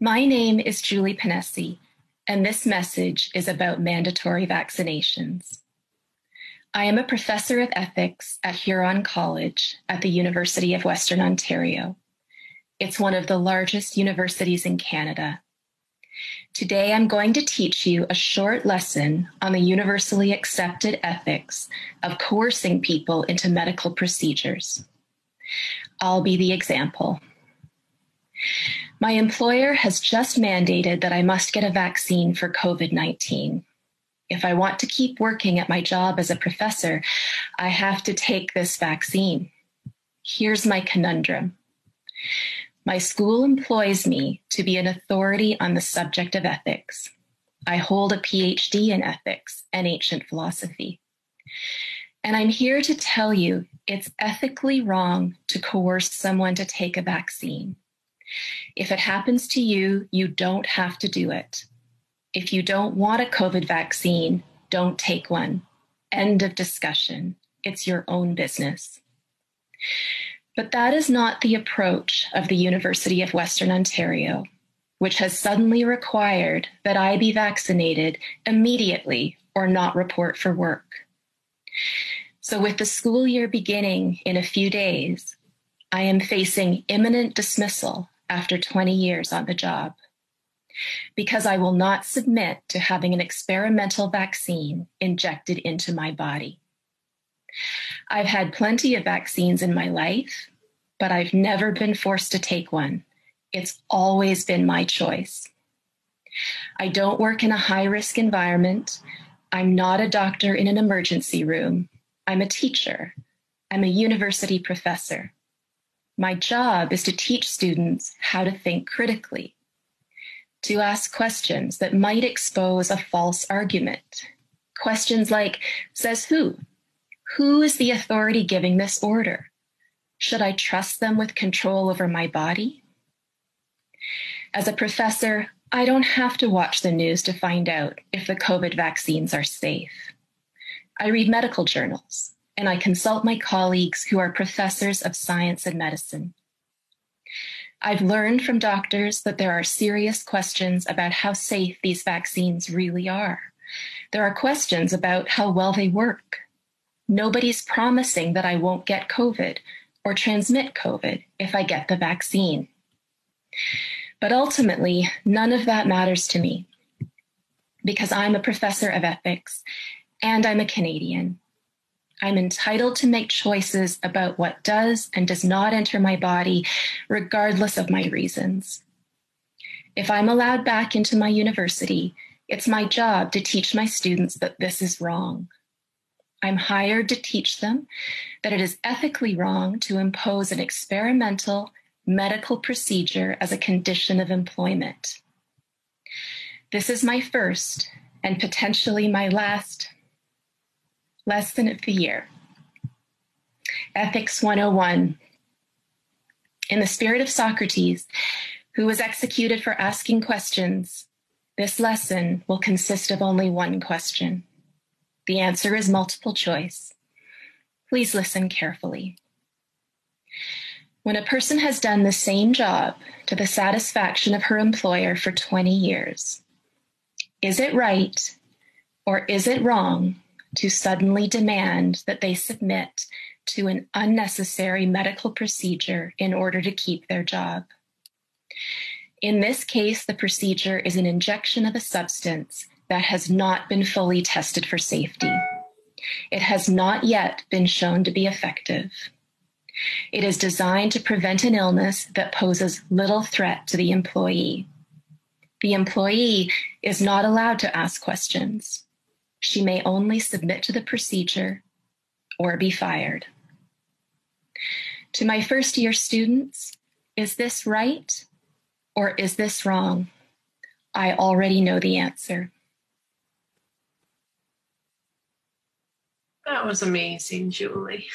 My name is Julie Ponesse, and this message is about mandatory vaccinations. I am a professor of ethics at Huron College at the University of Western Ontario. It's one of the largest universities in Canada. Today, I'm going to teach you a short lesson on the universally accepted ethics of coercing people into medical procedures. I'll be the example. My employer has just mandated that I must get a vaccine for COVID 19. If I want to keep working at my job as a professor, I have to take this vaccine. Here's my conundrum. My school employs me to be an authority on the subject of ethics. I hold a PhD in ethics and ancient philosophy. And I'm here to tell you it's ethically wrong to coerce someone to take a vaccine. If it happens to you, you don't have to do it. If you don't want a COVID vaccine, don't take one. End of discussion. It's your own business. But that is not the approach of the University of Western Ontario, which has suddenly required that I be vaccinated immediately or not report for work. So, with the school year beginning in a few days, I am facing imminent dismissal after 20 years on the job because I will not submit to having an experimental vaccine injected into my body. I've had plenty of vaccines in my life, but I've never been forced to take one. It's always been my choice. I don't work in a high risk environment. I'm not a doctor in an emergency room. I'm a teacher. I'm a university professor. My job is to teach students how to think critically, to ask questions that might expose a false argument. Questions like, says who? Who is the authority giving this order? Should I trust them with control over my body? As a professor, I don't have to watch the news to find out if the COVID vaccines are safe. I read medical journals and I consult my colleagues who are professors of science and medicine. I've learned from doctors that there are serious questions about how safe these vaccines really are. There are questions about how well they work. Nobody's promising that I won't get COVID or transmit COVID if I get the vaccine. But ultimately, none of that matters to me because I'm a professor of ethics and I'm a Canadian I'm entitled to make choices about what does and does not enter my body, regardless of my reasons. If I'm allowed back into my university, it's my job to teach my students that this is wrong. I'm hired to teach them that it is ethically wrong to impose an experimental medical procedure as a condition of employment. This is my first and potentially my last Lesson of the Year Ethics 101. In the spirit of Socrates, who was executed for asking questions, this lesson will consist of only one question. The answer is multiple choice. Please listen carefully. When a person has done the same job to the satisfaction of her employer for 20 years, is it right or is it wrong to suddenly demand that they submit to an unnecessary medical procedure in order to keep their job. In this case, the procedure is an injection of a substance that has not been fully tested for safety. It has not yet been shown to be effective. It is designed to prevent an illness that poses little threat to the employee. The employee is not allowed to ask questions she may only submit to the procedure or be fired. To my first year students, is this right or is this wrong? I already know the answer. That was amazing, Julie.